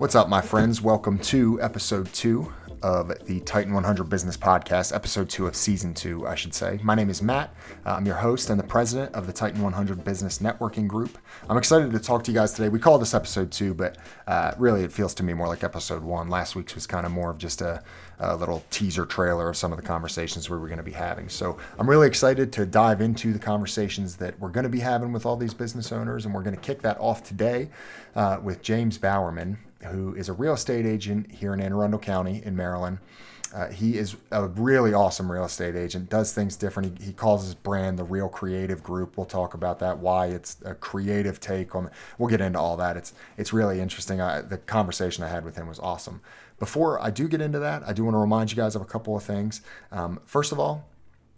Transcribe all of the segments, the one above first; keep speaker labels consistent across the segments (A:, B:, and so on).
A: What's up, my friends? Welcome to episode two of the Titan 100 Business Podcast, episode two of season two, I should say. My name is Matt. Uh, I'm your host and the president of the Titan 100 Business Networking Group. I'm excited to talk to you guys today. We call this episode two, but uh, really it feels to me more like episode one. Last week's was kind of more of just a, a little teaser trailer of some of the conversations we were going to be having. So I'm really excited to dive into the conversations that we're going to be having with all these business owners, and we're going to kick that off today uh, with James Bowerman who is a real estate agent here in Anne Arundel County in Maryland. Uh, he is a really awesome real estate agent, does things different. He, he, calls his brand the Real Creative Group. We'll talk about that, why it's a creative take on We'll get into all that. It's, it's really interesting. I, the conversation I had with him was awesome. Before I do get into that, I do want to remind you guys of a couple of things. Um, first of all,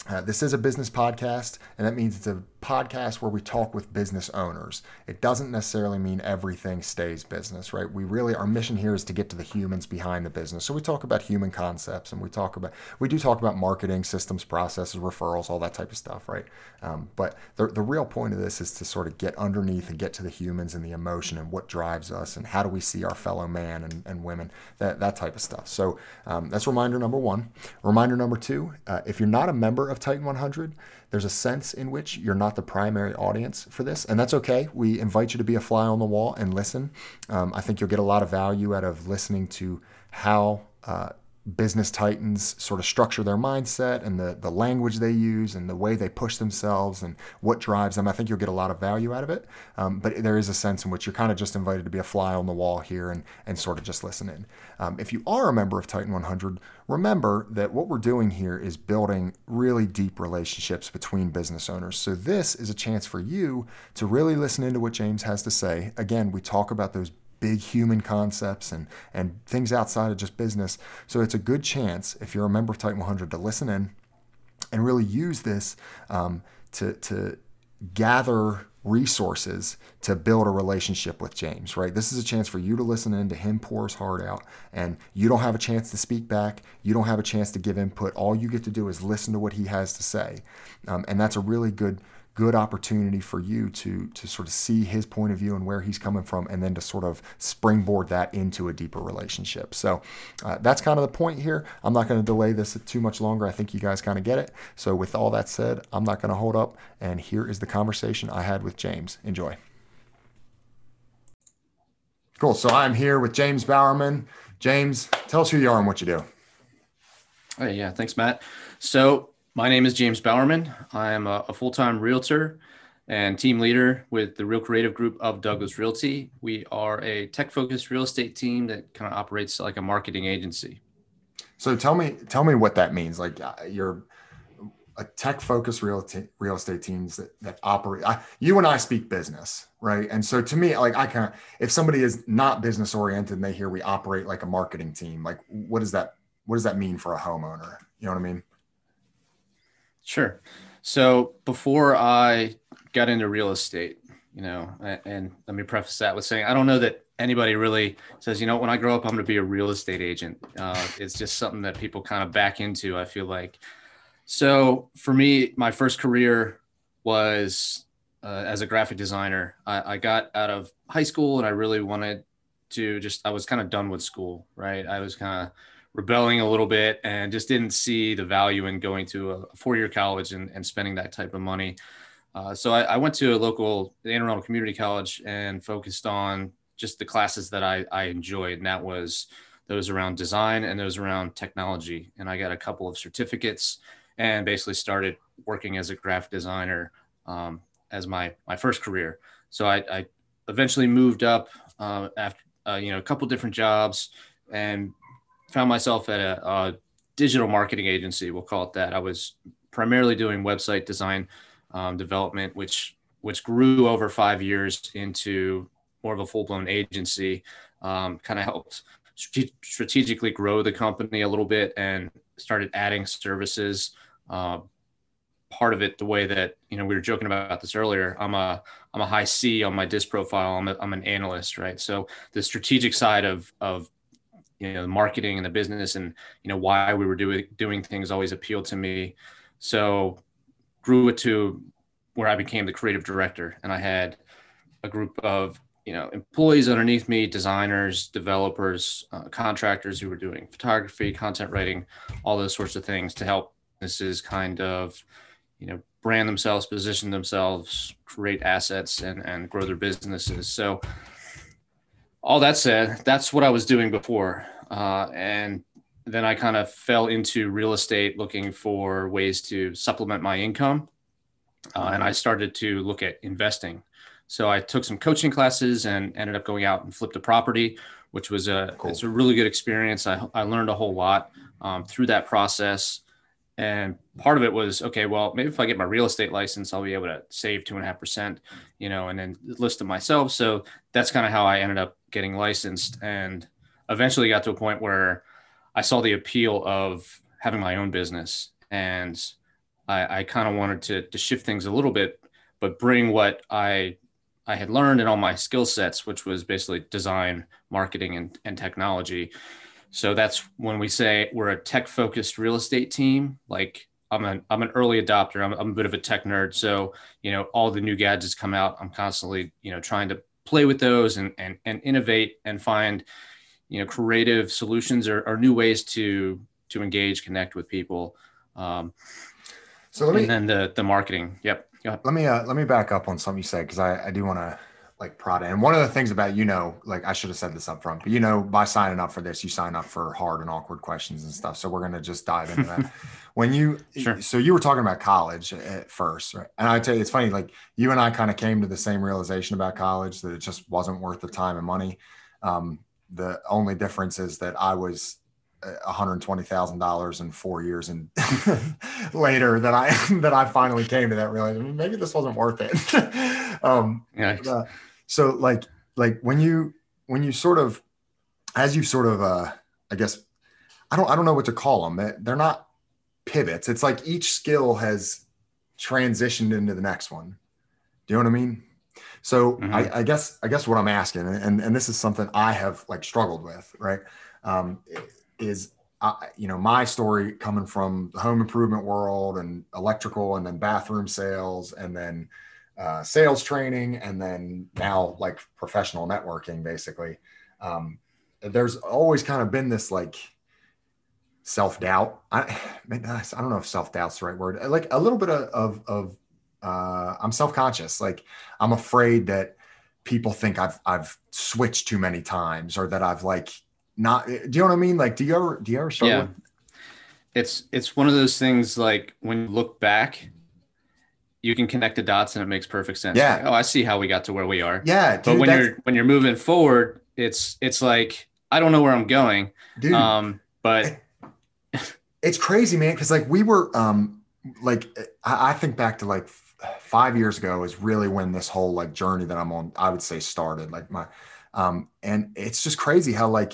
A: uh, this is a business podcast, and that means it's a podcast where we talk with business owners. It doesn't necessarily mean everything stays business, right? We really, our mission here is to get to the humans behind the business. So we talk about human concepts and we talk about, we do talk about marketing, systems, processes, referrals, all that type of stuff, right? Um, but the, the real point of this is to sort of get underneath and get to the humans and the emotion and what drives us and how do we see our fellow man and, and women, that, that type of stuff. So um, that's reminder number one. Reminder number two, uh, if you're not a member of Titan 100, there's a sense in which you're not the primary audience for this, and that's okay. We invite you to be a fly on the wall and listen. Um, I think you'll get a lot of value out of listening to how uh, business titans sort of structure their mindset and the, the language they use and the way they push themselves and what drives them. I think you'll get a lot of value out of it. Um, but there is a sense in which you're kind of just invited to be a fly on the wall here and, and sort of just listen in. Um, if you are a member of Titan 100, remember that what we're doing here is building really deep relationships between business owners. So this is a chance for you to really listen into what James has to say. Again, we talk about those big human concepts and, and things outside of just business. So it's a good chance, if you're a member of Titan 100, to listen in and really use this um, to, to gather resources to build a relationship with James, right? This is a chance for you to listen in to him pour his heart out, and you don't have a chance to speak back. You don't have a chance to give input. All you get to do is listen to what he has to say. Um, and that's a really good good opportunity for you to to sort of see his point of view and where he's coming from and then to sort of springboard that into a deeper relationship. So uh, that's kind of the point here. I'm not going to delay this too much longer. I think you guys kind of get it. So with all that said i'm not going to hold up. And here is the conversation i had with james. Enjoy. Cool. So i'm here with james bowerman. James tell us who you are and what you do.
B: Hey yeah thanks matt. So my name is James Bowerman. I am a, a full time realtor and team leader with the Real Creative Group of Douglas Realty. We are a tech focused real estate team that kind of operates like a marketing agency.
A: So tell me, tell me what that means. Like uh, you're a tech focused real, t- real estate teams that, that operate. I, you and I speak business, right? And so to me, like I of, if somebody is not business oriented and they hear we operate like a marketing team, like what does that, what does that mean for a homeowner? You know what I mean?
B: Sure. So before I got into real estate, you know, and let me preface that with saying I don't know that anybody really says, you know, when I grow up, I'm going to be a real estate agent. Uh, it's just something that people kind of back into. I feel like. So for me, my first career was uh, as a graphic designer. I, I got out of high school and I really wanted to just. I was kind of done with school, right? I was kind of rebelling a little bit and just didn't see the value in going to a four-year college and, and spending that type of money. Uh, so I, I, went to a local Anne Community College and focused on just the classes that I, I enjoyed, and that was those around design and those around technology. And I got a couple of certificates and basically started working as a graphic designer um, as my my first career. So I, I eventually moved up uh, after uh, you know a couple different jobs and found myself at a, a, digital marketing agency. We'll call it that. I was primarily doing website design um, development, which which grew over five years into more of a full blown agency. Um, kind of helped strategically grow the company a little bit and started adding services. Uh, part of it, the way that you know we were joking about this earlier. I'm a I'm a high C on my disc profile. I'm a, I'm an analyst, right? So the strategic side of of you know marketing and the business and you know why we were doing doing things always appealed to me. So grew it to where i became the creative director and i had a group of you know employees underneath me designers developers uh, contractors who were doing photography content writing all those sorts of things to help businesses kind of you know brand themselves position themselves create assets and and grow their businesses. So all that said that's what i was doing before uh, and then i kind of fell into real estate looking for ways to supplement my income uh, and i started to look at investing so I took some coaching classes and ended up going out and flipped a property, which was a cool. it's a really good experience. I, I learned a whole lot um, through that process. And part of it was okay. Well, maybe if I get my real estate license, I'll be able to save two and a half percent, you know, and then list it myself. So that's kind of how I ended up getting licensed, and eventually got to a point where I saw the appeal of having my own business, and I, I kind of wanted to to shift things a little bit, but bring what I I had learned in all my skill sets, which was basically design, marketing, and, and technology. So that's when we say we're a tech focused real estate team. Like I'm an I'm an early adopter. I'm, I'm a bit of a tech nerd. So you know all the new gadgets come out. I'm constantly you know trying to play with those and and, and innovate and find you know creative solutions or, or new ways to to engage, connect with people. Um, so let me, and then the the marketing. Yep.
A: Let me uh, let me back up on something you said because I, I do want to like prod it. And one of the things about you know, like I should have said this up front, but you know, by signing up for this, you sign up for hard and awkward questions and stuff. So we're gonna just dive into that. when you sure. so you were talking about college at first, right? And I tell you, it's funny, like you and I kind of came to the same realization about college that it just wasn't worth the time and money. Um, the only difference is that I was $120,000 in four years and later that I that I finally came to that realization maybe this wasn't worth it. um, yeah. Uh, so like like when you when you sort of as you sort of uh, I guess I don't I don't know what to call them. They're not pivots. It's like each skill has transitioned into the next one. Do you know what I mean? So mm-hmm. I, I, guess I guess what I'm asking, and and this is something I have like struggled with, right? Um, is uh, you know my story coming from the home improvement world and electrical and then bathroom sales and then uh, sales training and then now like professional networking basically um, there's always kind of been this like self-doubt I, I don't know if self-doubt's the right word like a little bit of of, of uh, i'm self-conscious like i'm afraid that people think i've i've switched too many times or that i've like not do you know what I mean? Like, do you ever do you ever struggle? Yeah.
B: It's it's one of those things like when you look back, you can connect the dots and it makes perfect sense.
A: Yeah.
B: Like, oh, I see how we got to where we are.
A: Yeah.
B: Dude, but when you're when you're moving forward, it's it's like I don't know where I'm going. Dude. Um, but
A: it's crazy, man. Cause like we were um like I, I think back to like five years ago is really when this whole like journey that I'm on, I would say started. Like my um and it's just crazy how like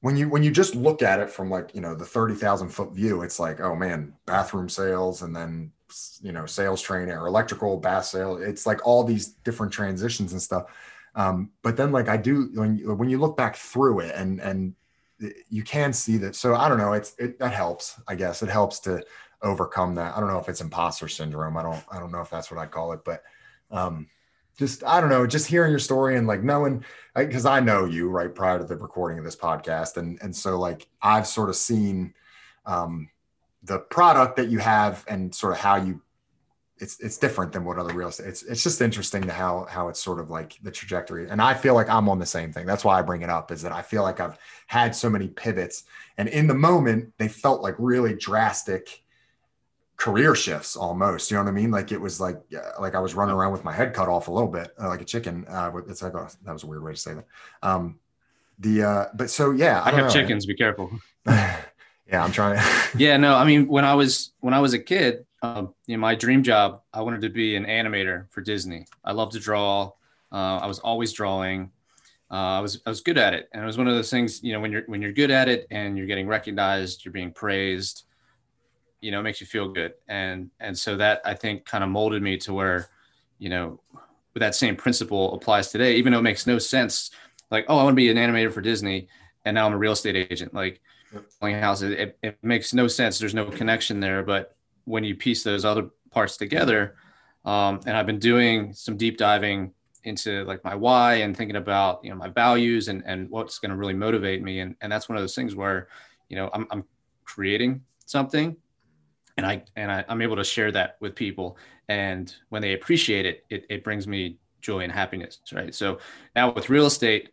A: when you when you just look at it from like you know the 30,000 foot view it's like oh man bathroom sales and then you know sales training or electrical bath sale it's like all these different transitions and stuff um, but then like I do when you, when you look back through it and and you can see that so I don't know it's it that helps I guess. It helps to overcome that. I don't know if it's imposter syndrome I don't I don't know if that's what I call it but um just I don't know, just hearing your story and like knowing because I know you right prior to the recording of this podcast, and and so like I've sort of seen um, the product that you have and sort of how you it's it's different than what other real estate. It's it's just interesting to how how it's sort of like the trajectory, and I feel like I'm on the same thing. That's why I bring it up is that I feel like I've had so many pivots, and in the moment they felt like really drastic career shifts almost. You know what I mean? Like it was like like I was running around with my head cut off a little bit, uh, like a chicken. Uh, it's like oh, that was a weird way to say that. Um, the uh, but so yeah,
B: I, I have know, chickens. Be careful.
A: yeah, I'm trying to.
B: yeah, no, I mean when I was when I was a kid, um, you know, my dream job, I wanted to be an animator for Disney. I love to draw. Uh, I was always drawing. Uh, I was I was good at it, and it was one of those things. You know, when you're when you're good at it and you're getting recognized, you're being praised you know, it makes you feel good. And and so that I think kind of molded me to where, you know, with that same principle applies today, even though it makes no sense. Like, oh, I want to be an animator for Disney, and now I'm a real estate agent. Like, selling houses, it, it makes no sense. There's no connection there. But when you piece those other parts together, um, and I've been doing some deep diving into like my why and thinking about you know my values and and what's going to really motivate me. And and that's one of those things where you know I'm, I'm creating something and I and I, am able to share that with people. And when they appreciate it, it it brings me joy and happiness right? So now with real estate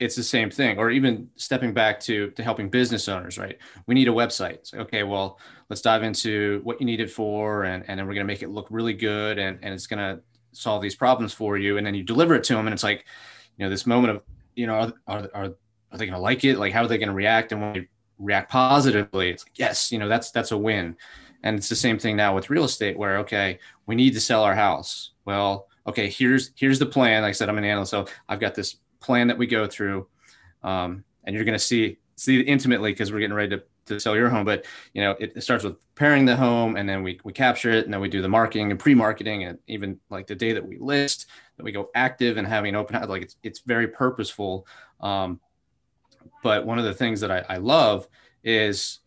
B: it's the same thing or even stepping back to to helping business owners right? We need a website. Okay well let's dive into what you need it for and, and then we're going to make it look really good and, and it's going to solve these problems for you and then you deliver it to them and it's like you know this moment of you know are are, are, are they going to like it? Like how are they going to react? And when they react positively it's like yes you know that's that's a win. And it's the same thing now with real estate where okay we need to sell our house. Well okay here's here's the plan. Like i said i'm an analyst so i've got this plan that we go through um, and you're going to see see intimately because we're getting ready to to sell your home. But you know, it, it, starts with preparing the home, and then we we capture it, and then we do the marketing and pre-marketing, and even like the day that we list, that we go active and having open house. Like it's it's very purposeful. Um, but one of the things that I, I love is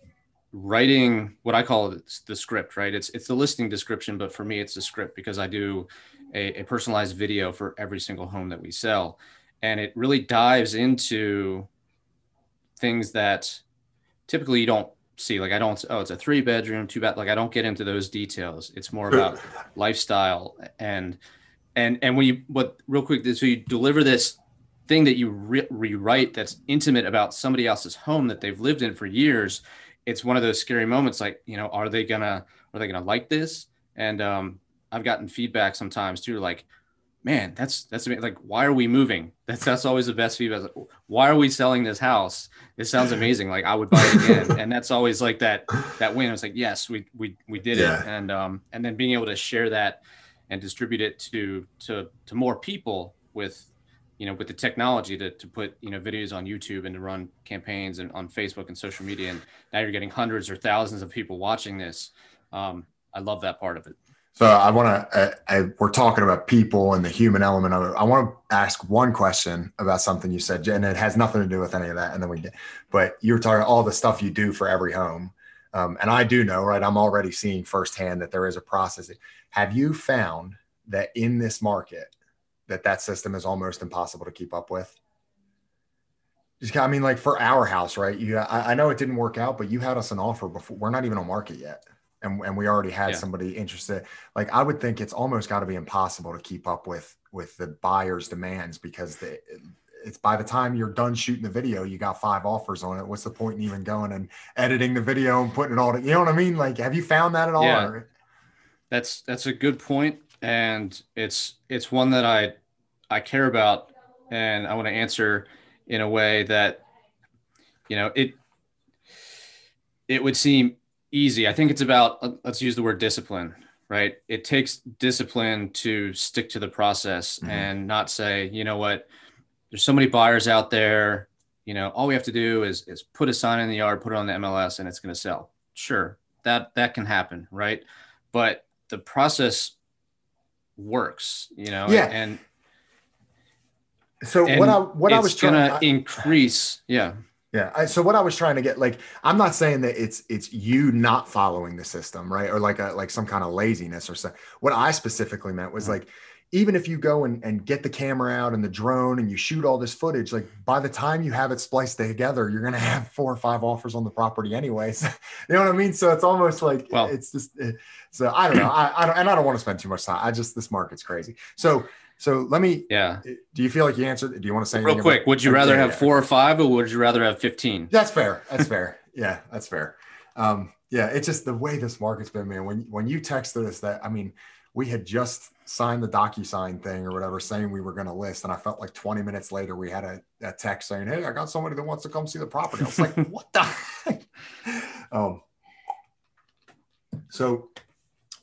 B: writing what I call the script. Right? It's it's the listing description, but for me, it's the script because I do a, a personalized video for every single home that we sell, and it really dives into things that typically you don't see. Like i don't oh it's a three bedroom two bath like i don't get into those details. It's more about lifestyle and and and when you what real quick so you deliver this thing that you re- rewrite that's intimate about somebody else's home that they've lived in for years it's one of those scary moments like you know are they gonna are they gonna like this? And um i've gotten feedback sometimes too like man, that's that's like why are we moving? That's that's always the best feedback. Like, why are we selling this house? It sounds amazing. Like I would buy it again. and that's always like that that win. It's like yes, we we we did yeah. it. And um and then being able to share that and distribute it to to to more people with you know with the technology to, to put you know videos on youtube and to run campaigns and on facebook and social media and now you're getting hundreds or thousands of people watching this um, i love that part of it
A: so I want to. we're talking about people and the human element of it. I want to ask one question about something you said, and it has nothing to do with any of that. And then we get, but you were talking all the stuff you do for every home, um, and I do know, right? I'm already seeing firsthand that there is a process. Have you found that in this market, that that system is almost impossible to keep up with? Just, I mean, like for our house, right? You, I, I know it didn't work out, but you had us an offer before. We're not even on market yet and, and we already had yeah. somebody interested like i would think it's almost got to be impossible to keep up with with the buyer's demands because the it's by the time you're done shooting the video you got five offers on it what's the point in even going and editing the video and putting it all to, you know what i mean like have you found that at all yeah.
B: that's that's a good point and it's it's one that i i care about and i want to answer in a way that you know it it would seem easy. I think it's about let's use the word discipline, right? It takes discipline to stick to the process mm-hmm. and not say, you know what, there's so many buyers out there. You know, all we have to do is is put a sign in the yard, put it on the MLS, and it's going to sell. Sure, that that can happen, right? But the process works, you know.
A: Yeah.
B: And
A: so and what I what I was
B: trying to increase, yeah.
A: Yeah. I, so what I was trying to get, like, I'm not saying that it's it's you not following the system, right? Or like a like some kind of laziness or something. What I specifically meant was mm-hmm. like, even if you go and, and get the camera out and the drone and you shoot all this footage, like by the time you have it spliced together, you're gonna have four or five offers on the property anyways. you know what I mean? So it's almost like well, it's just eh, so I don't know. I, I don't and I don't want to spend too much time. I just this market's crazy. So so let me.
B: Yeah.
A: Do you feel like you answered? Do you want to say
B: real quick? About, would you rather have four or five, or would you rather have fifteen?
A: That's fair. That's fair. Yeah, that's fair. Um, yeah, it's just the way this market's been, man. When when you texted us that, I mean, we had just signed the DocuSign thing or whatever, saying we were going to list, and I felt like 20 minutes later we had a, a text saying, "Hey, I got somebody that wants to come see the property." I was like, "What the?" Um. So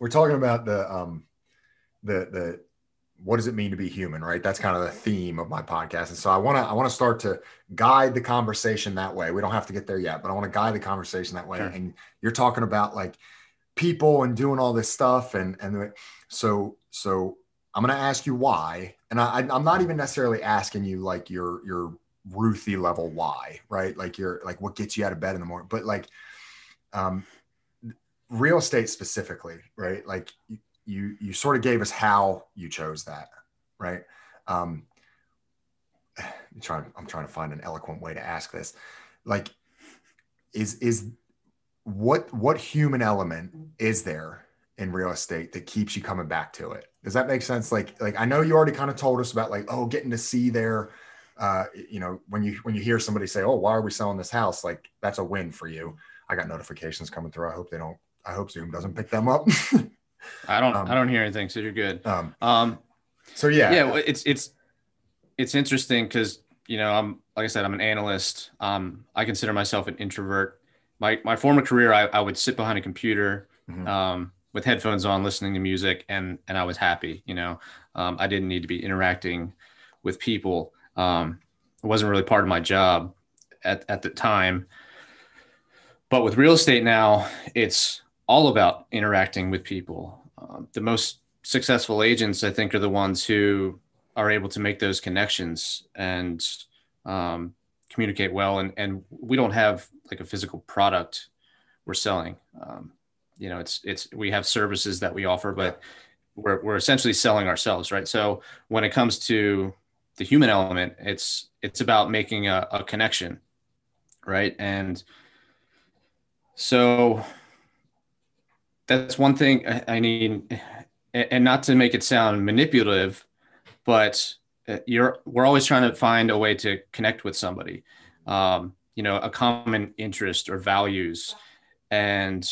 A: we're talking about the um the the what does it mean to be human right? That's kind of the theme of my podcast. And so i want to i want to start to guide the conversation that way. We don't have to get there yet but i want to guide the conversation that way. Sure. and you're talking about like people and doing all this stuff and and so so i'm going to ask you why. And I, i'm not even necessarily asking you like your your ruthie level why right? Like you're like what gets you out of bed in the morning but like um real estate specifically right? Like you you sort of gave us how you chose that, right? Um, I'm trying, I'm trying to find an eloquent way to ask this. Like, is is what what human element is there in real estate that keeps you coming back to it? Does that make sense? Like, like I know you already kind of told us about like, oh, getting to see their, uh, you know, when you when you hear somebody say, oh, why are we selling this house? Like, that's a win for you. I got notifications coming through. I hope they don't. I hope Zoom doesn't pick them up.
B: I don't. Um, I don't hear anything, so you're good. Um. um
A: so yeah.
B: Yeah. It's it's it's interesting because you know I'm like I said I'm an analyst. Um. I consider myself an introvert. My my former career, I, I would sit behind a computer. Mm-hmm. Um with headphones on, listening to music, and and I was happy. You know, um, I didn't need to be interacting with people. Um, it wasn't really part of my job at at the time. But with real estate now, it's all about interacting with people. Um, the most successful agents, I think, are the ones who are able to make those connections and um, communicate well. And and we don't have like a physical product we're selling. Um, you know it's it's we have services that we offer but we're, we're essentially selling ourselves right so when it comes to the human element it's it's about making a, a connection right and so that's one thing i mean and not to make it sound manipulative but uh, you're we're always trying to find a way to connect with somebody um, you know a common interest or values. And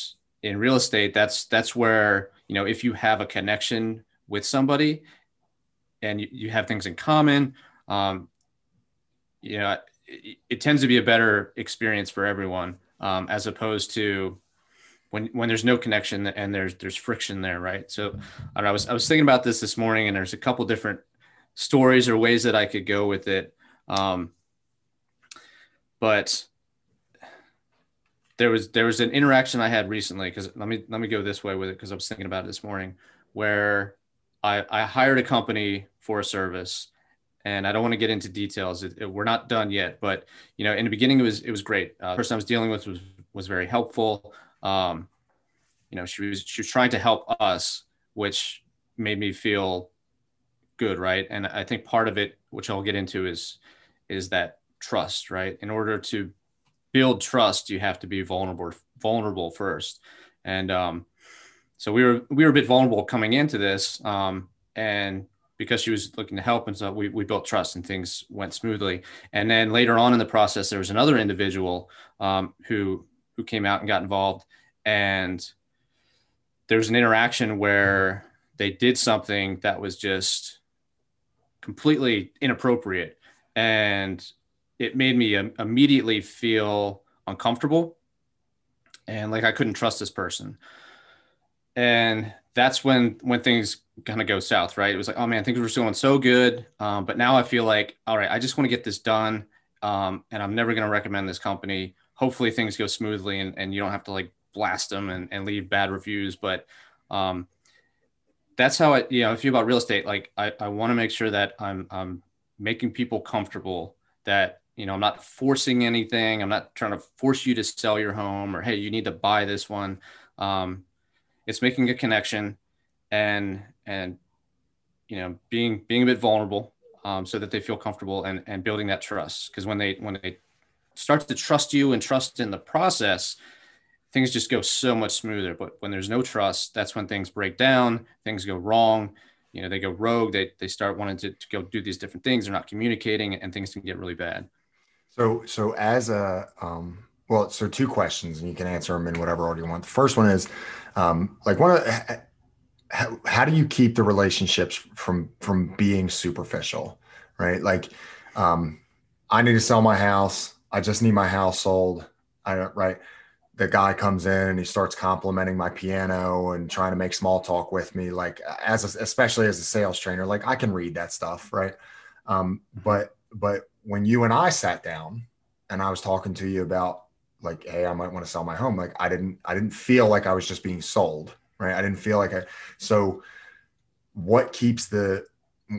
B: in real estate that's that's where you know if you have a connection with somebody and you, you have things in common um, you know it, it, tends to be a better experience for everyone um, as opposed to when when there's no connection and there's there's friction there right so I, was i was thinking about this this morning and there's a couple different stories or ways that i could go with it um, but there was there was an interaction I had recently because let me let me go this way with it because I was thinking about it this morning where I, I hired a company for a service and I don't want to get into details. It, it, we're not done yet, but you know, in the beginning it was it was great. Uh, the person I was dealing with was was very helpful. Um, you know, she was she was trying to help us, which made me feel good, right? And I think part of it, which I'll get into, is is that trust, right? In order to build trust, you have to be vulnerable vulnerable first. And um, so we were we were a bit vulnerable coming into this, um, and because she was looking to help and so we, we built trust and things went smoothly. And then later on in the process, there was another individual um, who who came out and got involved, and there was an interaction where they did something that was just completely inappropriate and it made me immediately feel uncomfortable and like I couldn't trust this person. And that's when when things kind of go south, right? It was like, oh man, things were going so good, um, but now I feel like, all right, I just want to get this done, um, and I'm never going to recommend this company. Hopefully, things go smoothly, and, and you don't have to like blast them and, and leave bad reviews. But um, that's how I, you know, if you about real estate, like I, I want to make sure that I'm I'm making people comfortable that you know i'm not forcing anything. I'm not trying to force you to sell your home or hey you need to buy this one. Um, it's making a connection and and you know being being a bit vulnerable um, so that they feel comfortable and and building that trust. Because when they when they start to trust you and trust in the process things just go so much smoother but when there's no trust that's when things break down things go wrong you know they go rogue they, they start wanting to, to go do these different things they're not communicating and things can get really bad
A: so, so as a, um, well, so two questions, and you can answer them in whatever order you want. The first one is, um, like, one of, how, how do you keep the relationships from from being superficial, right? Like, um, I need to sell my house. I just need my house sold. I don't right. The guy comes in and he starts complimenting my piano and trying to make small talk with me. Like, as a, especially as a sales trainer, like I can read that stuff, right? Um, but but when you and I sat down and I was talking to you about like, hey, I might want to sell my home, like I didn't, I didn't feel like I was just being sold, right? I didn't feel like I. So, what keeps the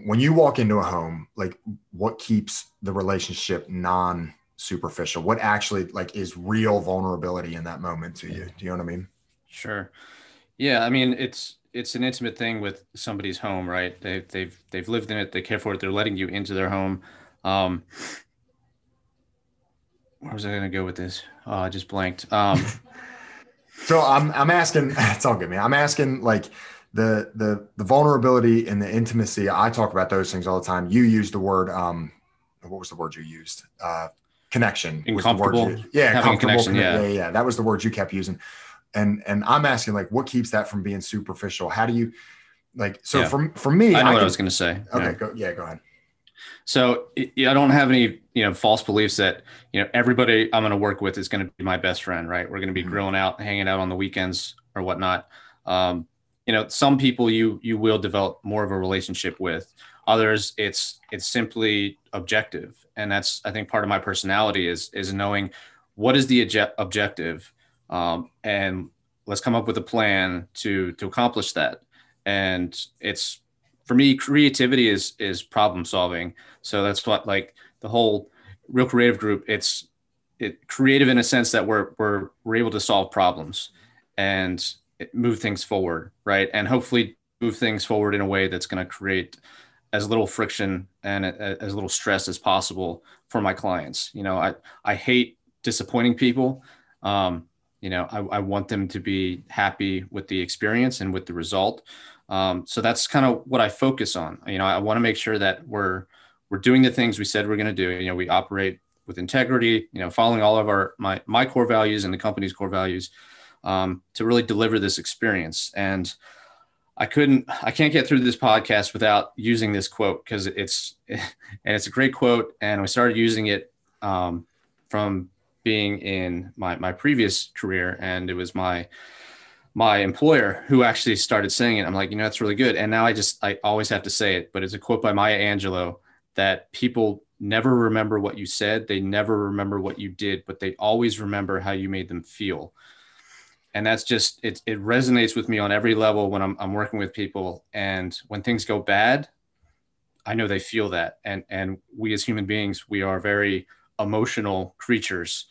A: when you walk into a home, like what keeps the relationship non superficial? What actually like is real vulnerability in that moment to you? Do you know what I mean?
B: Sure. Yeah, I mean it's it's an intimate thing with somebody's home, right? They, they've they've lived in it, they care for it, they're letting you into their home. Um, where was I going to go with this? Oh, I just blanked. Um,
A: so I'm I'm asking. It's all good, man. I'm asking like the the the vulnerability and the intimacy. I talk about those things all the time. You use the word. Um, what was the word you used? Uh, connection.
B: Uncomfortable.
A: You, yeah, having connection. Yeah. yeah, yeah. That was the word you kept using. And and I'm asking like, what keeps that from being superficial? How do you like? So yeah. for for me,
B: I know I what I was going to say.
A: Okay, yeah. go. Yeah, go ahead.
B: So I don't have any, you know, false beliefs that, you know, everybody I'm going to work with is going to be my best friend, right? We're going to be mm-hmm. grilling out, hanging out on the weekends or whatnot. Um, you know, some people you you will develop more of a relationship with. Others, it's it's simply objective, and that's I think part of my personality is is knowing what is the objective, um, and let's come up with a plan to to accomplish that. And it's for me, creativity is is problem solving. So that's what like the whole real creative group. It's it creative in a sense that we're we're we're able to solve problems and move things forward, right? And hopefully move things forward in a way that's going to create as little friction and as little stress as possible for my clients. You know, I I hate disappointing people. Um, you know, I, I want them to be happy with the experience and with the result. Um, so that's kind of what I focus on. You know, I want to make sure that we're we're doing the things we said we're going to do. You know, we operate with integrity. You know, following all of our my my core values and the company's core values um, to really deliver this experience. And I couldn't, I can't get through this podcast without using this quote because it's and it's a great quote. And we started using it um, from being in my my previous career, and it was my my employer who actually started saying it. I'm like, you know, that's really good. And now I just, I always have to say it, but it's a quote by Maya Angelou that people never remember what you said. They never remember what you did, but they always remember how you made them feel. And that's just, it, it resonates with me on every level when I'm, I'm working with people. And when things go bad, I know they feel that. And, and we as human beings, we are very emotional creatures.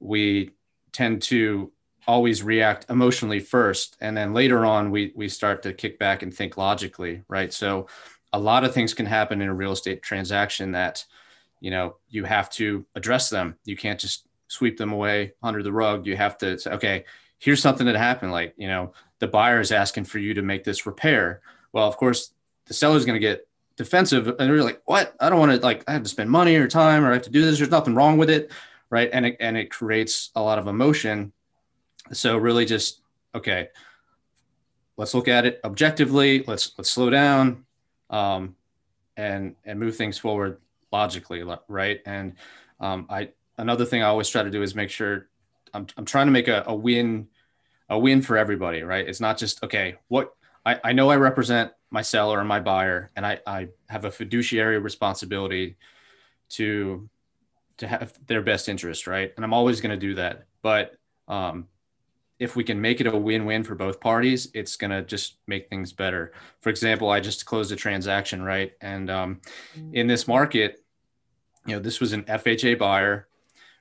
B: We tend to always react emotionally first and then later on we we start to kick back and think logically right so a lot of things can happen in a real estate transaction that you know you have to address them you can't just sweep them away under the rug you have to say okay here's something that happened like you know the buyer is asking for you to make this repair well of course the seller is going to get defensive and they're like what i don't want to like i have to spend money or time or i have to do this there's nothing wrong with it right and it, and it creates a lot of emotion so really just okay, let's look at it objectively. Let's let's slow down um, and and move things forward logically, right? And um, I another thing I always try to do is make sure I'm I'm trying to make a, a win a win for everybody, right? It's not just okay. What I, I know I represent my seller and my buyer, and I, I have a fiduciary responsibility to to have their best interest, right? And I'm always going to do that. But um, if we can make it a win-win for both parties, it's going to just make things better. For example, I just closed a transaction, right? And um, in this market, you know, this was an FHA buyer,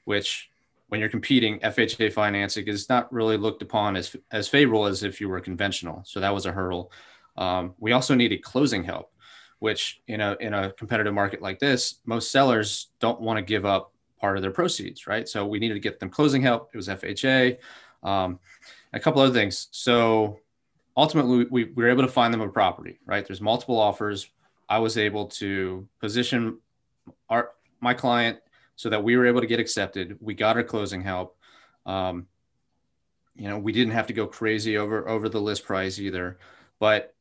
B: which when you're competing, FHA financing is not really looked upon as, as favorable as if you were conventional. So that was a hurdle. Um, we also needed closing help, which in a, in a competitive market like this, most sellers don't want to give up part of their proceeds, right? So we needed to get them closing help. It was FHA. Um, a couple other things. So ultimately, we, we were able to find them a property, right? There's multiple offers. I was able to position our my client so that we were able to get accepted. We got our closing help. Um, you know, we didn't have to go crazy over over the list price either. But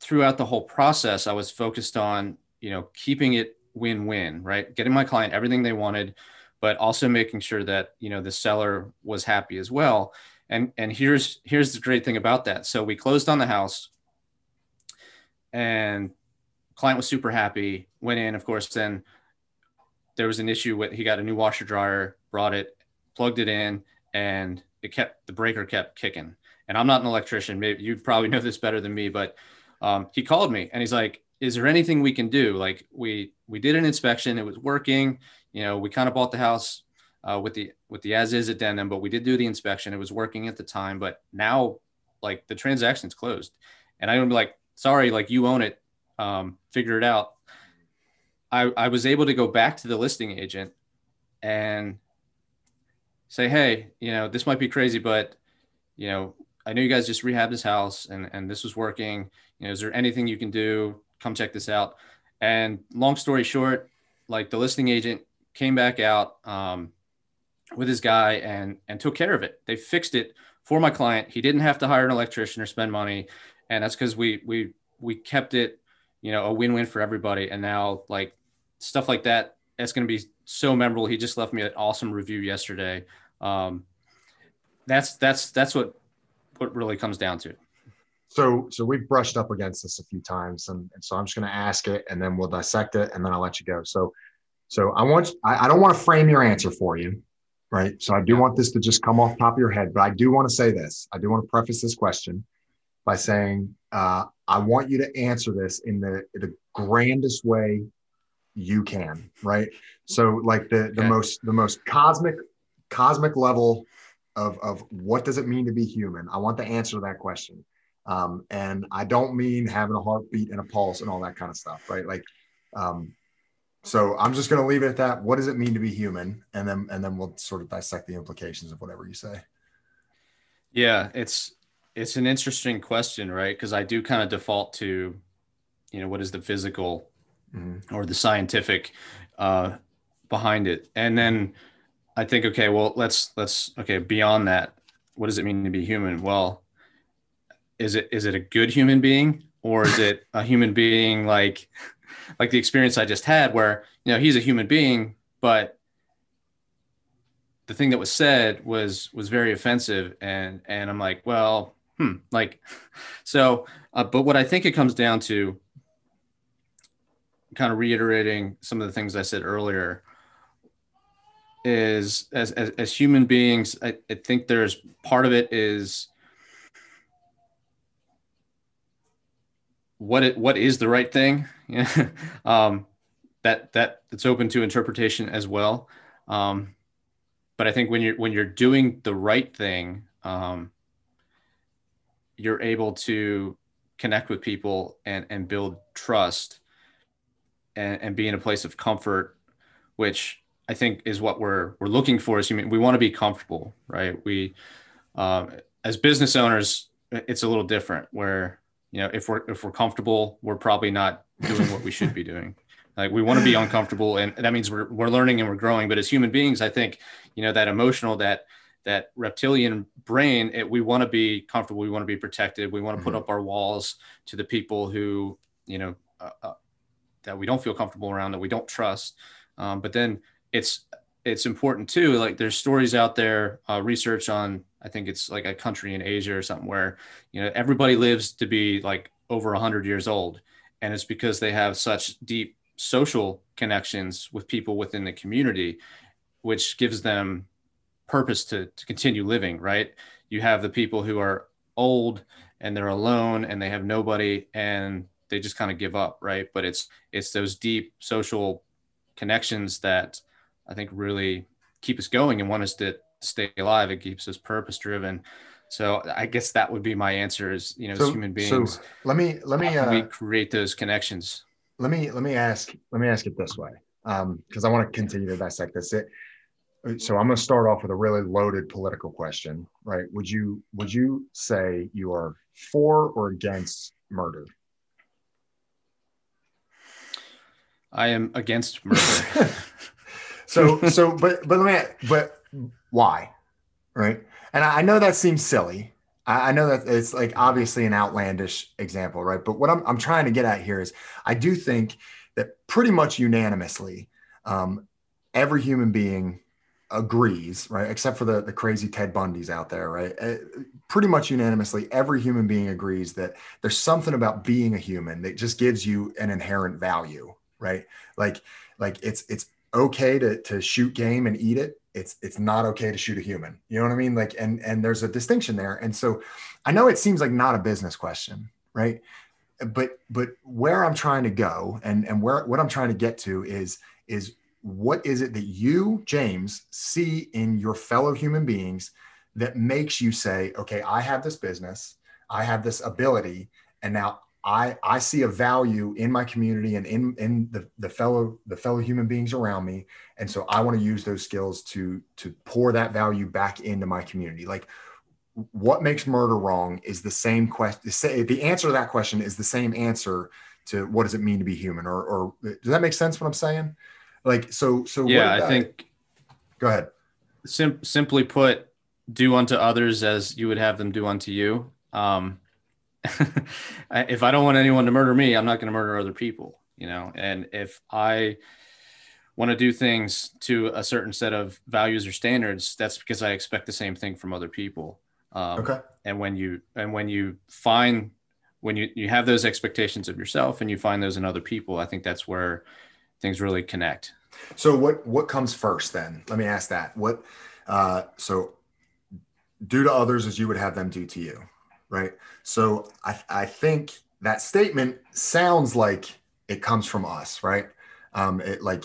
B: throughout the whole process, I was focused on you know keeping it win-win, right? Getting my client everything they wanted, but also making sure that you know the seller was happy as well and and here's here's the great thing about that so we closed on the house and client was super happy went in of course then there was an issue with he got a new washer dryer brought it plugged it in and it kept the breaker kept kicking. And i'm not an electrician. Maybe you probably know this better than me but um, he called me and he's like is there anything we can do? Like we we did an inspection. It was working. You know, we kind of bought the house uh, with the with the as is at addendum, but we did do the inspection. It was working at the time, but now like the transaction's closed, and I'm like, sorry, like you own it, um, figure it out. I, I was able to go back to the listing agent and say, hey, you know, this might be crazy, but you know, I know you guys just rehabbed this house and, and this was working. You know, is there anything you can do? Come check this out. And long story short, like the listing agent came back out um, with his guy and and took care of it. They fixed it for my client. He didn't have to hire an electrician or spend money, and that's because we we we kept it, you know, a win-win for everybody. And now like stuff like that, that's going to be so memorable. He just left me an awesome review yesterday. Um, that's that's that's what what really comes down to.
A: So, so we've brushed up against this a few times, and, and so I'm just going to ask it, and then we'll dissect it, and then I'll let you go. So, so I want I, I don't want to frame your answer for you, right? So I do want this to just come off top of your head, but I do want to say this. I do want to preface this question by saying uh, I want you to answer this in the the grandest way you can, right? So, like the the okay. most the most cosmic cosmic level of of what does it mean to be human? I want the answer to that question. Um, and I don't mean having a heartbeat and a pulse and all that kind of stuff, right? Like, um, so I'm just going to leave it at that. What does it mean to be human? And then, and then we'll sort of dissect the implications of whatever you say.
B: Yeah, it's it's an interesting question, right? Because I do kind of default to, you know, what is the physical mm-hmm. or the scientific uh, behind it, and then I think, okay, well, let's let's okay beyond that. What does it mean to be human? Well, is it is it a good human being or is it a human being like like the experience I just had where you know he's a human being but the thing that was said was was very offensive and and I'm like well hmm like so uh, but what I think it comes down to kind of reiterating some of the things I said earlier is as as, as human beings I, I think there's part of it is what it what is the right thing? Um, that that it's open to interpretation as well. Um, but i think when you're when you're doing the right thing um, you're able to connect with people and and build trust and, and be in a place of comfort which i think is what we're we're looking for as human we want to be comfortable right? We um, as business owners it's a little different where you know if we're if we're comfortable we're probably not doing what we should be doing. Like we want to be uncomfortable and that means we're, we're learning and we're growing. But as human beings i think you know that emotional that that reptilian brain it, we want to be comfortable. We want to be protected. We want to put mm-hmm. up our walls to the people who you know uh, uh, that we don't feel comfortable around that we don't trust um, but then it's it's important too like there's stories out there uh, research on I think it's like a country in Asia or something where, you know, everybody lives to be like over 100 years old. And it's because they have such deep social connections with people within the community, which gives them purpose to, to continue living, right? You have the people who are old and they're alone and they have nobody and they just kind of give up, right? But it's it's those deep social connections that I think really keep us going and want us to stay alive. It keeps us purpose driven. So I guess that would be my answer is, you know, so, as human beings,
A: so let me, let me, uh,
B: we create those connections.
A: Let me, let me ask, let me ask it this way. Um, cause I want to continue to dissect this. It, so I'm going to start off with a really loaded political question, right? Would you, would you say you are for or against murder?
B: I am against murder.
A: so, so, but, but let me, but why? Right. And I know that seems silly. I know that it's like obviously an outlandish example, right? But what I'm, I'm trying to get at here is I do think that pretty much unanimously, um, every human being agrees, right? Except for the, the crazy Ted Bundys out there, right? Uh, pretty much unanimously, every human being agrees that there's something about being a human that just gives you an inherent value, right? Like, like it's, it's okay to, to shoot game and eat it. It's it's not okay to shoot a human. You know what i mean? Like and and there's a distinction there. And so i know it seems like not a business question right? But but where i'm trying to go and and where what i'm trying to get to is is what is it that you james see in your fellow human beings that makes you say okay i have this business. I have this ability and now I I see a value in my community and in in the the fellow the fellow human beings around me, and so I want to use those skills to to pour that value back into my community. Like, what makes murder wrong is the same question. The answer to that question is the same answer to what does it mean to be human, or or does that make sense? What I'm saying? Like, so so
B: yeah, I think.
A: Go ahead.
B: Sim- simply put, do unto others as you would have them do unto you. Um, if I don't want anyone to murder me, I'm not going to murder other people, you know. And if I want to do things to a certain set of values or standards, that's because I expect the same thing from other people.
A: Um, okay.
B: And when you and when you find when you you have those expectations of yourself and you find those in other people, I think that's where things really connect.
A: So what what comes first then? Let me ask that. What uh, so do to others as you would have them do to you right? So I, I think that statement sounds like it comes from us, right? Um, it like,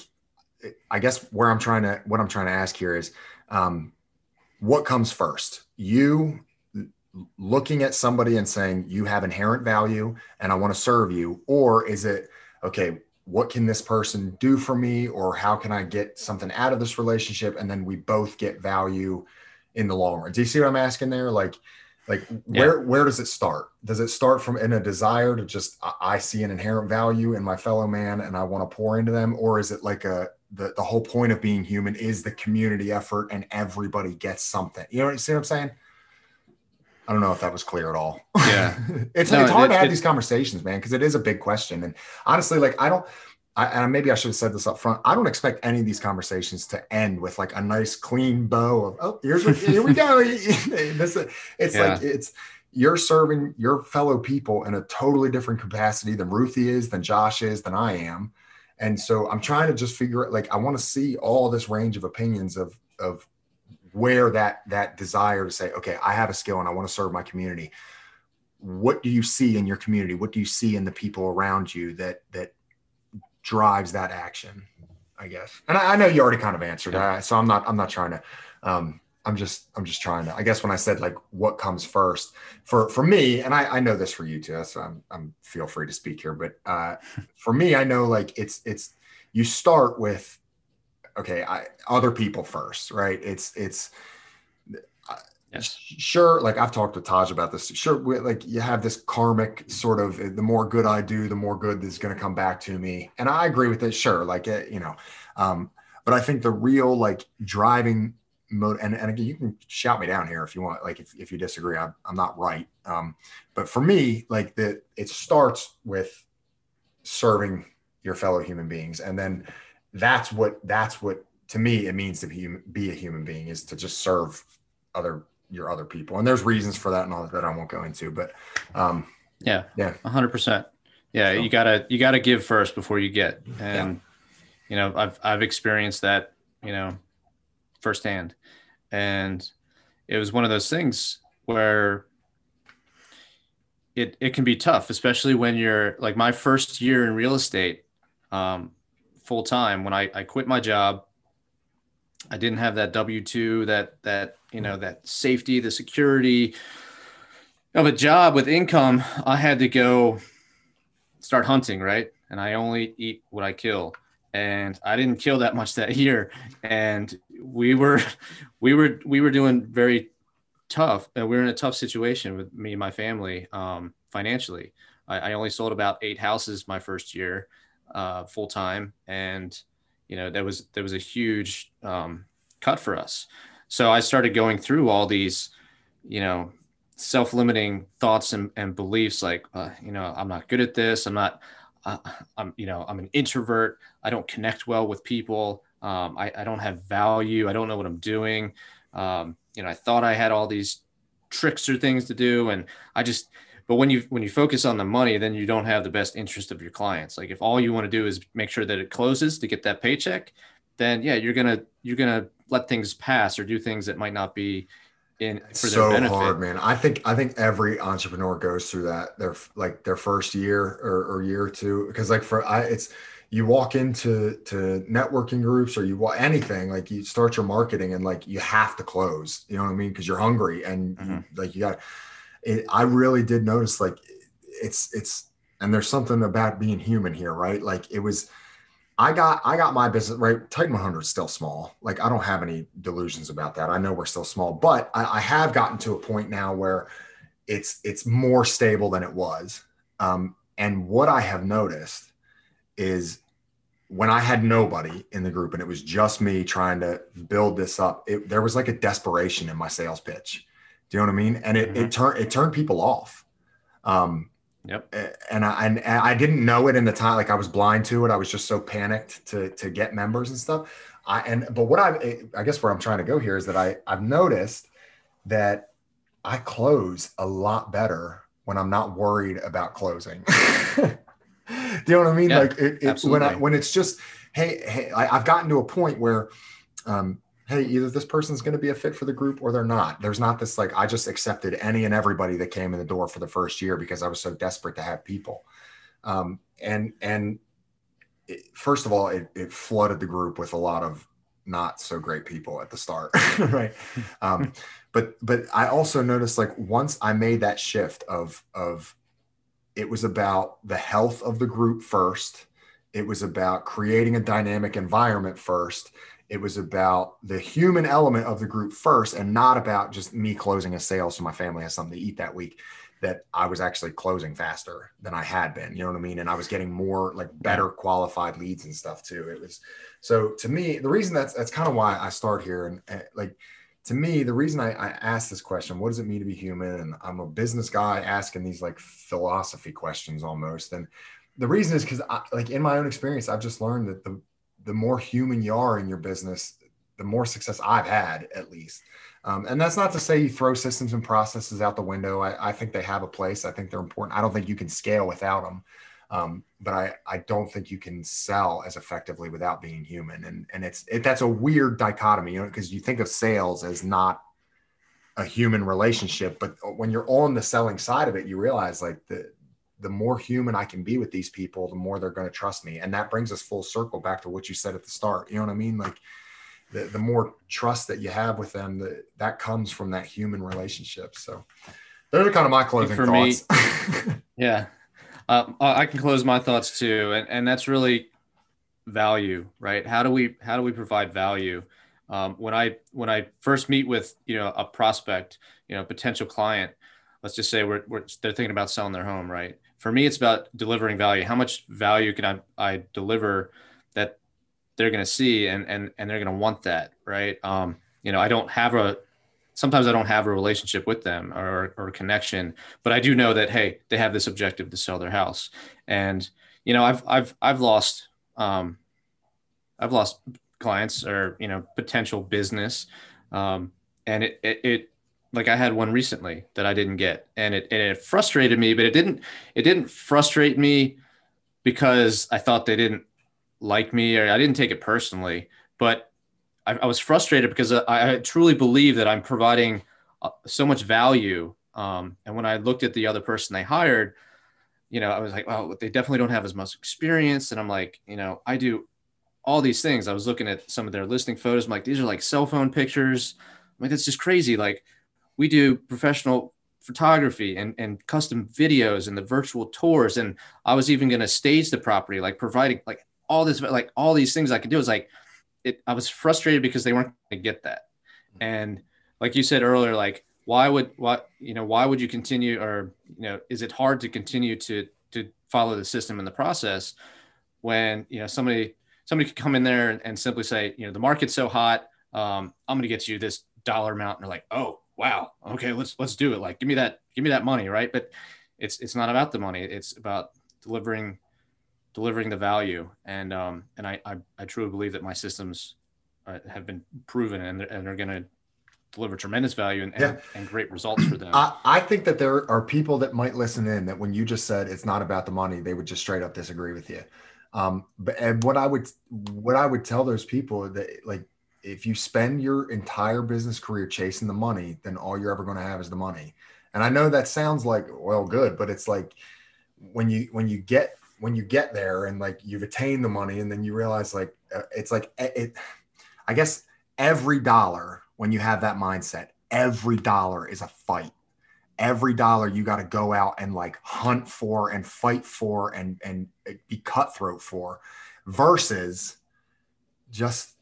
A: it, I guess where I'm trying to, what I'm trying to ask here is, um, what comes first? You looking at somebody and saying you have inherent value and I want to serve you, or is it okay? What can this person do for me, or how can I get something out of this relationship, and then we both get value in the long run? Do you see what I'm asking there? Like, like where yeah. where does it start? Does it start from in a desire to just i see an inherent value in my fellow man and i want to pour into them? Or is it like a the, the whole point of being human is the community effort and everybody gets something? You know see what i'm saying? I don't know if that was clear at all.
B: Yeah.
A: It's, no, it's hard it, to have it, these conversations man because it is a big question. And honestly like i don't I, and maybe I should have said this up front. I don't expect any of these conversations to end with like a nice clean bow of oh here's what here we go. this it's yeah. like it's you're serving your fellow people in a totally different capacity than Ruthie is, than Josh is, than I am. And so I'm trying to just figure it like I want to see all this range of opinions of of where that that desire to say, okay, I have a skill and I want to serve my community. What do you see in your community? What do you see in the people around you that that drives that action, I guess. And I, I know you already kind of answered yeah. that, so I'm not I'm not trying to. Um, I'm just I'm just trying to. I guess when I said like what comes first for for me, and I, I know this for you too. So I'm I'm feel free to speak here, but uh, for me, I know like it's it's you start with okay, I, other people first, right? It's it's Yes. Sure, like I've talked with Taj about this. Sure, like you have this karmic sort of the more good I do, the more good is going to come back to me, and I agree with it. Sure, like it, you know, um, but I think the real like driving mode, and, and again, you can shout me down here if you want. Like if, if you disagree, I'm, I'm not right. Um, but for me, like the it starts with serving your fellow human beings, and then that's what that's what to me it means to be be a human being is to just serve other your other people. And there's reasons for that and all that I won't go into, but um,
B: yeah, yeah, hundred percent. Yeah. So. You gotta, you gotta give first before you get. And, yeah. you know, I've, I've experienced that, you know, firsthand. And it was one of those things where it, it can be tough, especially when you're like my first year in real estate, um, full time, when I, I quit my job, I didn't have that W two, that that you know that safety, the security of a job with income. I had to go start hunting, right? And I only eat what I kill, and I didn't kill that much that year. And we were, we were, we were doing very tough. and we were in a tough situation with me and my family um, financially. I, I only sold about eight houses my first year, uh, full time, and you know there was there was a huge um, cut for us. So i started going through all these you know self-limiting thoughts and, and beliefs like uh, you know i'm not good at this. I'm not uh, i'm you know i'm an introvert. I don't connect well with people. Um, I, I don't have value. I don't know what i'm doing. Um, you know i thought i had all these tricks or things to do and i just but when you when you focus on the money then you don't have the best interest of your clients like if all you want to do is make sure that it closes to get that paycheck then yeah you're gonna you're gonna let things pass or do things that might not be in for so their benefit. hard
A: man i think i think every entrepreneur goes through that their like their first year or, or year or two because like for i it's you walk into to networking groups or you want anything like you start your marketing and like you have to close you know what i mean because you're hungry and mm-hmm. you, like you got it, I really did notice like it's it's and there's something about being human here, right? Like it was I got I got my business right. Titan 100 is still small. Like I don't have any delusions about that. I know we're still small, but I, I have gotten to a point now where it's it's more stable than it was. Um, and what I have noticed is when I had nobody in the group and it was just me trying to build this up, it, there was like a desperation in my sales pitch. Do you know what I mean? And it, mm-hmm. it turned it turned people off. Um,
B: Yep.
A: And I and I didn't know it in the time. Like I was blind to it. I was just so panicked to to get members and stuff. I and but what I I guess where I'm trying to go here is that I I've noticed that I close a lot better when I'm not worried about closing. Do you know what I mean?
B: Yeah,
A: like it, it when I when it's just hey hey I, I've gotten to a point where um, hey, either this person's going to be a fit for the group or they're not. There's not this like I just accepted any and everybody that came in the door for the first year because I was so desperate to have people. Um, and and it, first of all, it, it flooded the group with a lot of not so great people at the start, right? Um, but but I also noticed like once I made that shift of of it was about the health of the group first. It was about creating a dynamic environment first it was about the human element of the group first and not about just me closing a sale so my family has something to eat that week that I was actually closing faster than I had been. You know what I mean? And I was getting more like better qualified leads and stuff too. It was so to me, the reason that's that's kind of why I start here. And, and like to me, the reason I, I ask this question, what does it mean to be human? And I'm a business guy asking these like philosophy questions almost. And the reason is because like in my own experience, I've just learned that the the more human you are in your business, the more success I've had, at least. Um, and that's not to say you throw systems and processes out the window. I, I, think they have a place. I think they're important. I don't think you can scale without them. Um, but I, I don't think you can sell as effectively without being human. And, and it's, it, that's a weird dichotomy, you know, because you think of sales as not a human relationship, but when you're on the selling side of it, you realize like the, the more human I can be with these people, the more they're going to trust me. And that brings us full circle back to what you said at the start. You know what I mean? Like the, the more trust that you have with them, that that comes from that human relationship. So those are kind of my closing For thoughts.
B: Me, yeah. Uh, I can close my thoughts too. And, and that's really value, right? How do we, how do we provide value? Um, when I, when I first meet with, you know, a prospect, you know, potential client, let's just say we're, we're, they're thinking about selling their home, right? For me, it's about delivering value. How much value can I, I deliver that they're going to see and, and, and they're going to want that. Right. Um, you know, I don't have a, sometimes I don't have a relationship with them or, or a connection, but I do know that, Hey, they have this objective to sell their house. And, you know, I've, I've, I've lost, um, I've lost clients or, you know, potential business. Um, and it, it, it like I had one recently that I didn't get, and it and it frustrated me. But it didn't it didn't frustrate me because I thought they didn't like me or I didn't take it personally. But I, I was frustrated because I, I, truly believe that I'm providing uh, so much value. Um, and when I looked at the other person they hired, you know, I was like, well, they definitely don't have as much experience. And I'm like, you know, I do all these things. I was looking at some of their listing photos. I'm like, these are like cell phone pictures. I'm like, that's just crazy. Like we do professional photography and, and custom videos and the virtual tours. And I was even going to stage the property, like providing like all this, like all these things I could do. Is like, it, I was frustrated because they weren't going to get that. And like you said earlier, like, why would, what, you know, why would you continue or, you know, is it hard to continue to, to follow the system and the process when, you know, somebody, somebody could come in there and, and simply say, you know, the market's so hot. Um, I'm going to get you this dollar amount. And they're like, oh, wow, okay, let's let's do it. Like, give me that, give me that money, right? But it's it's not about the money. It's about delivering delivering the value. And um, and I, I I truly believe that my systems uh, have been proven and they're, and they're going to deliver tremendous value and, yeah. and, and, great results for them.
A: I, I think that there are people that might listen in that when you just said it's not about the money, they would just straight up disagree with you. Um, but and what I would what I would tell those people that like if you spend your entire business career chasing the money, then all you're ever going to have is the money. And I know that sounds like well good, but it's like when you when you get when you get there and like you've attained the money and then you realize like uh, it's like it I guess every dollar when you have that mindset, every dollar is a fight. every dollar you got to go out and like hunt for and fight for and and be cutthroat for versus just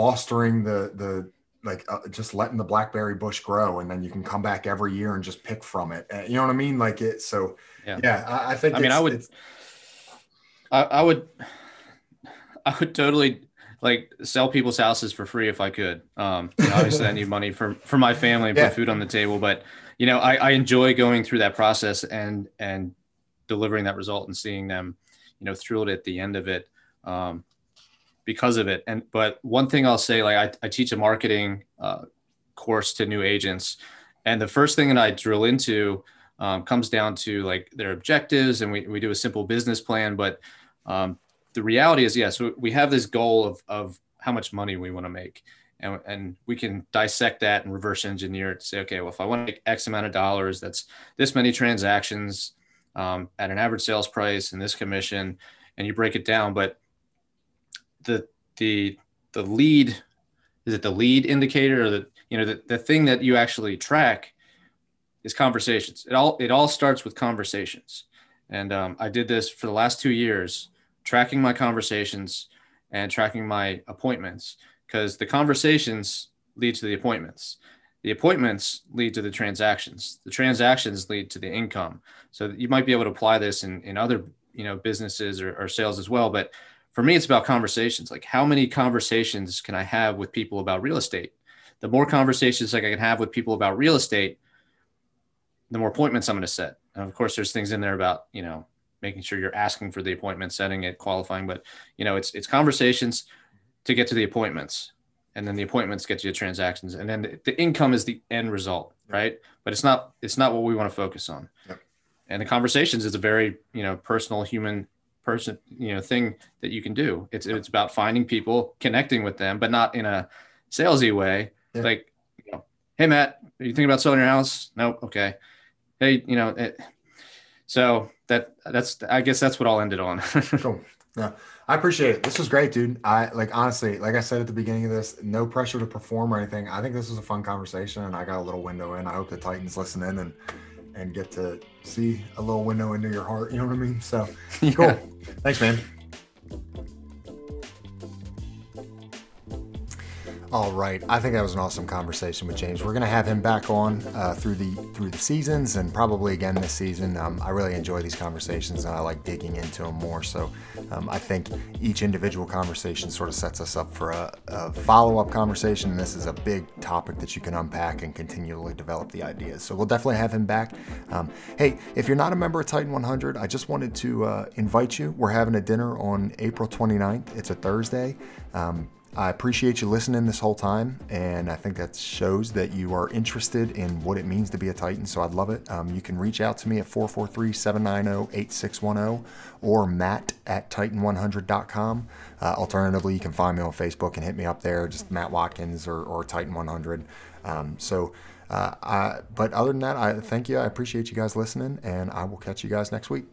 A: fostering the the like uh, just letting the blackberry bush grow and then you can come back every year and just pick from it. Uh, you know what i mean? Like it so yeah, yeah I, I, think
B: i mean i would I, I would i would totally like sell people's houses for free if i could. Um you know, obviously i need money for for my family and yeah. put food on the table but you know I, I enjoy going through that process and and delivering that result and seeing them you know through it at the end of it. Um because of it. And but one thing I'll say, like I, I teach a marketing uh, course to new agents, and the first thing that I drill into um, comes down to like their objectives, and we we do a simple business plan. But um, the reality is, yes, yeah, so we have this goal of of how much money we want to make. And, and we can dissect that and reverse engineer it to say, okay, well, if I want to make X amount of dollars, that's this many transactions um, at an average sales price and this commission, and you break it down. But the the the lead is it the lead indicator or the you know the, the thing that you actually track is conversations. It all it all starts with conversations. And um, i did this for the last two years tracking my conversations and tracking my appointments because the conversations lead to the appointments. The appointments lead to the transactions. The transactions lead to the income. So you might be able to apply this in, in other you know businesses or, or sales as well but for me, it's about conversations. Like, how many conversations can I have with people about real estate? The more conversations like I can have with people about real estate, the more appointments I'm going to set. And of course, there's things in there about you know making sure you're asking for the appointment, setting it, qualifying. But you know, it's it's conversations to get to the appointments, and then the appointments get you to transactions, and then the, the income is the end result, right? But it's not it's not what we want to focus on. Yep. And the conversations is a very you know personal human person you know thing that you can do. It's it's about finding people connecting with them but not in a salesy way. Yeah. like you know hey matt are you thinking about selling your house? No okay. Hey you know it, so that that's i guess that's what i'll end it on.
A: Cool. Yeah. I appreciate it. This was great dude. I like honestly like i said at the beginning of this no pressure to perform or anything. I think this was a fun conversation and i got a little window in. I hope the titans listen in and and get to see a little window into your heart. You know what I mean? So yeah. cool. Thanks, man. All right, I think that was an awesome conversation with James. We're going to have him back on uh, through the through the seasons and probably again this season. Um, I really enjoy these conversations and I like digging into them more. So um, I think each individual conversation sort of sets us up for a, a follow up conversation. And this is a big topic that you can unpack and continually develop the ideas. So we'll definitely have him back. Um, hey, if you're not a member of Titan 100, I just wanted to uh, invite you. We're having a dinner on April 29th. It's a Thursday. Um, I appreciate you listening this whole time, and I think that shows that you are interested in what it means to be a Titan. So I'd love it. Um, you can reach out to me at 443 790 8610 or matt at titan100.com. Uh, alternatively, you can find me on Facebook and hit me up there, just Matt Watkins or, or Titan100. Um, so, uh, I, but other than that, I thank you. I appreciate you guys listening, and I will catch you guys next week.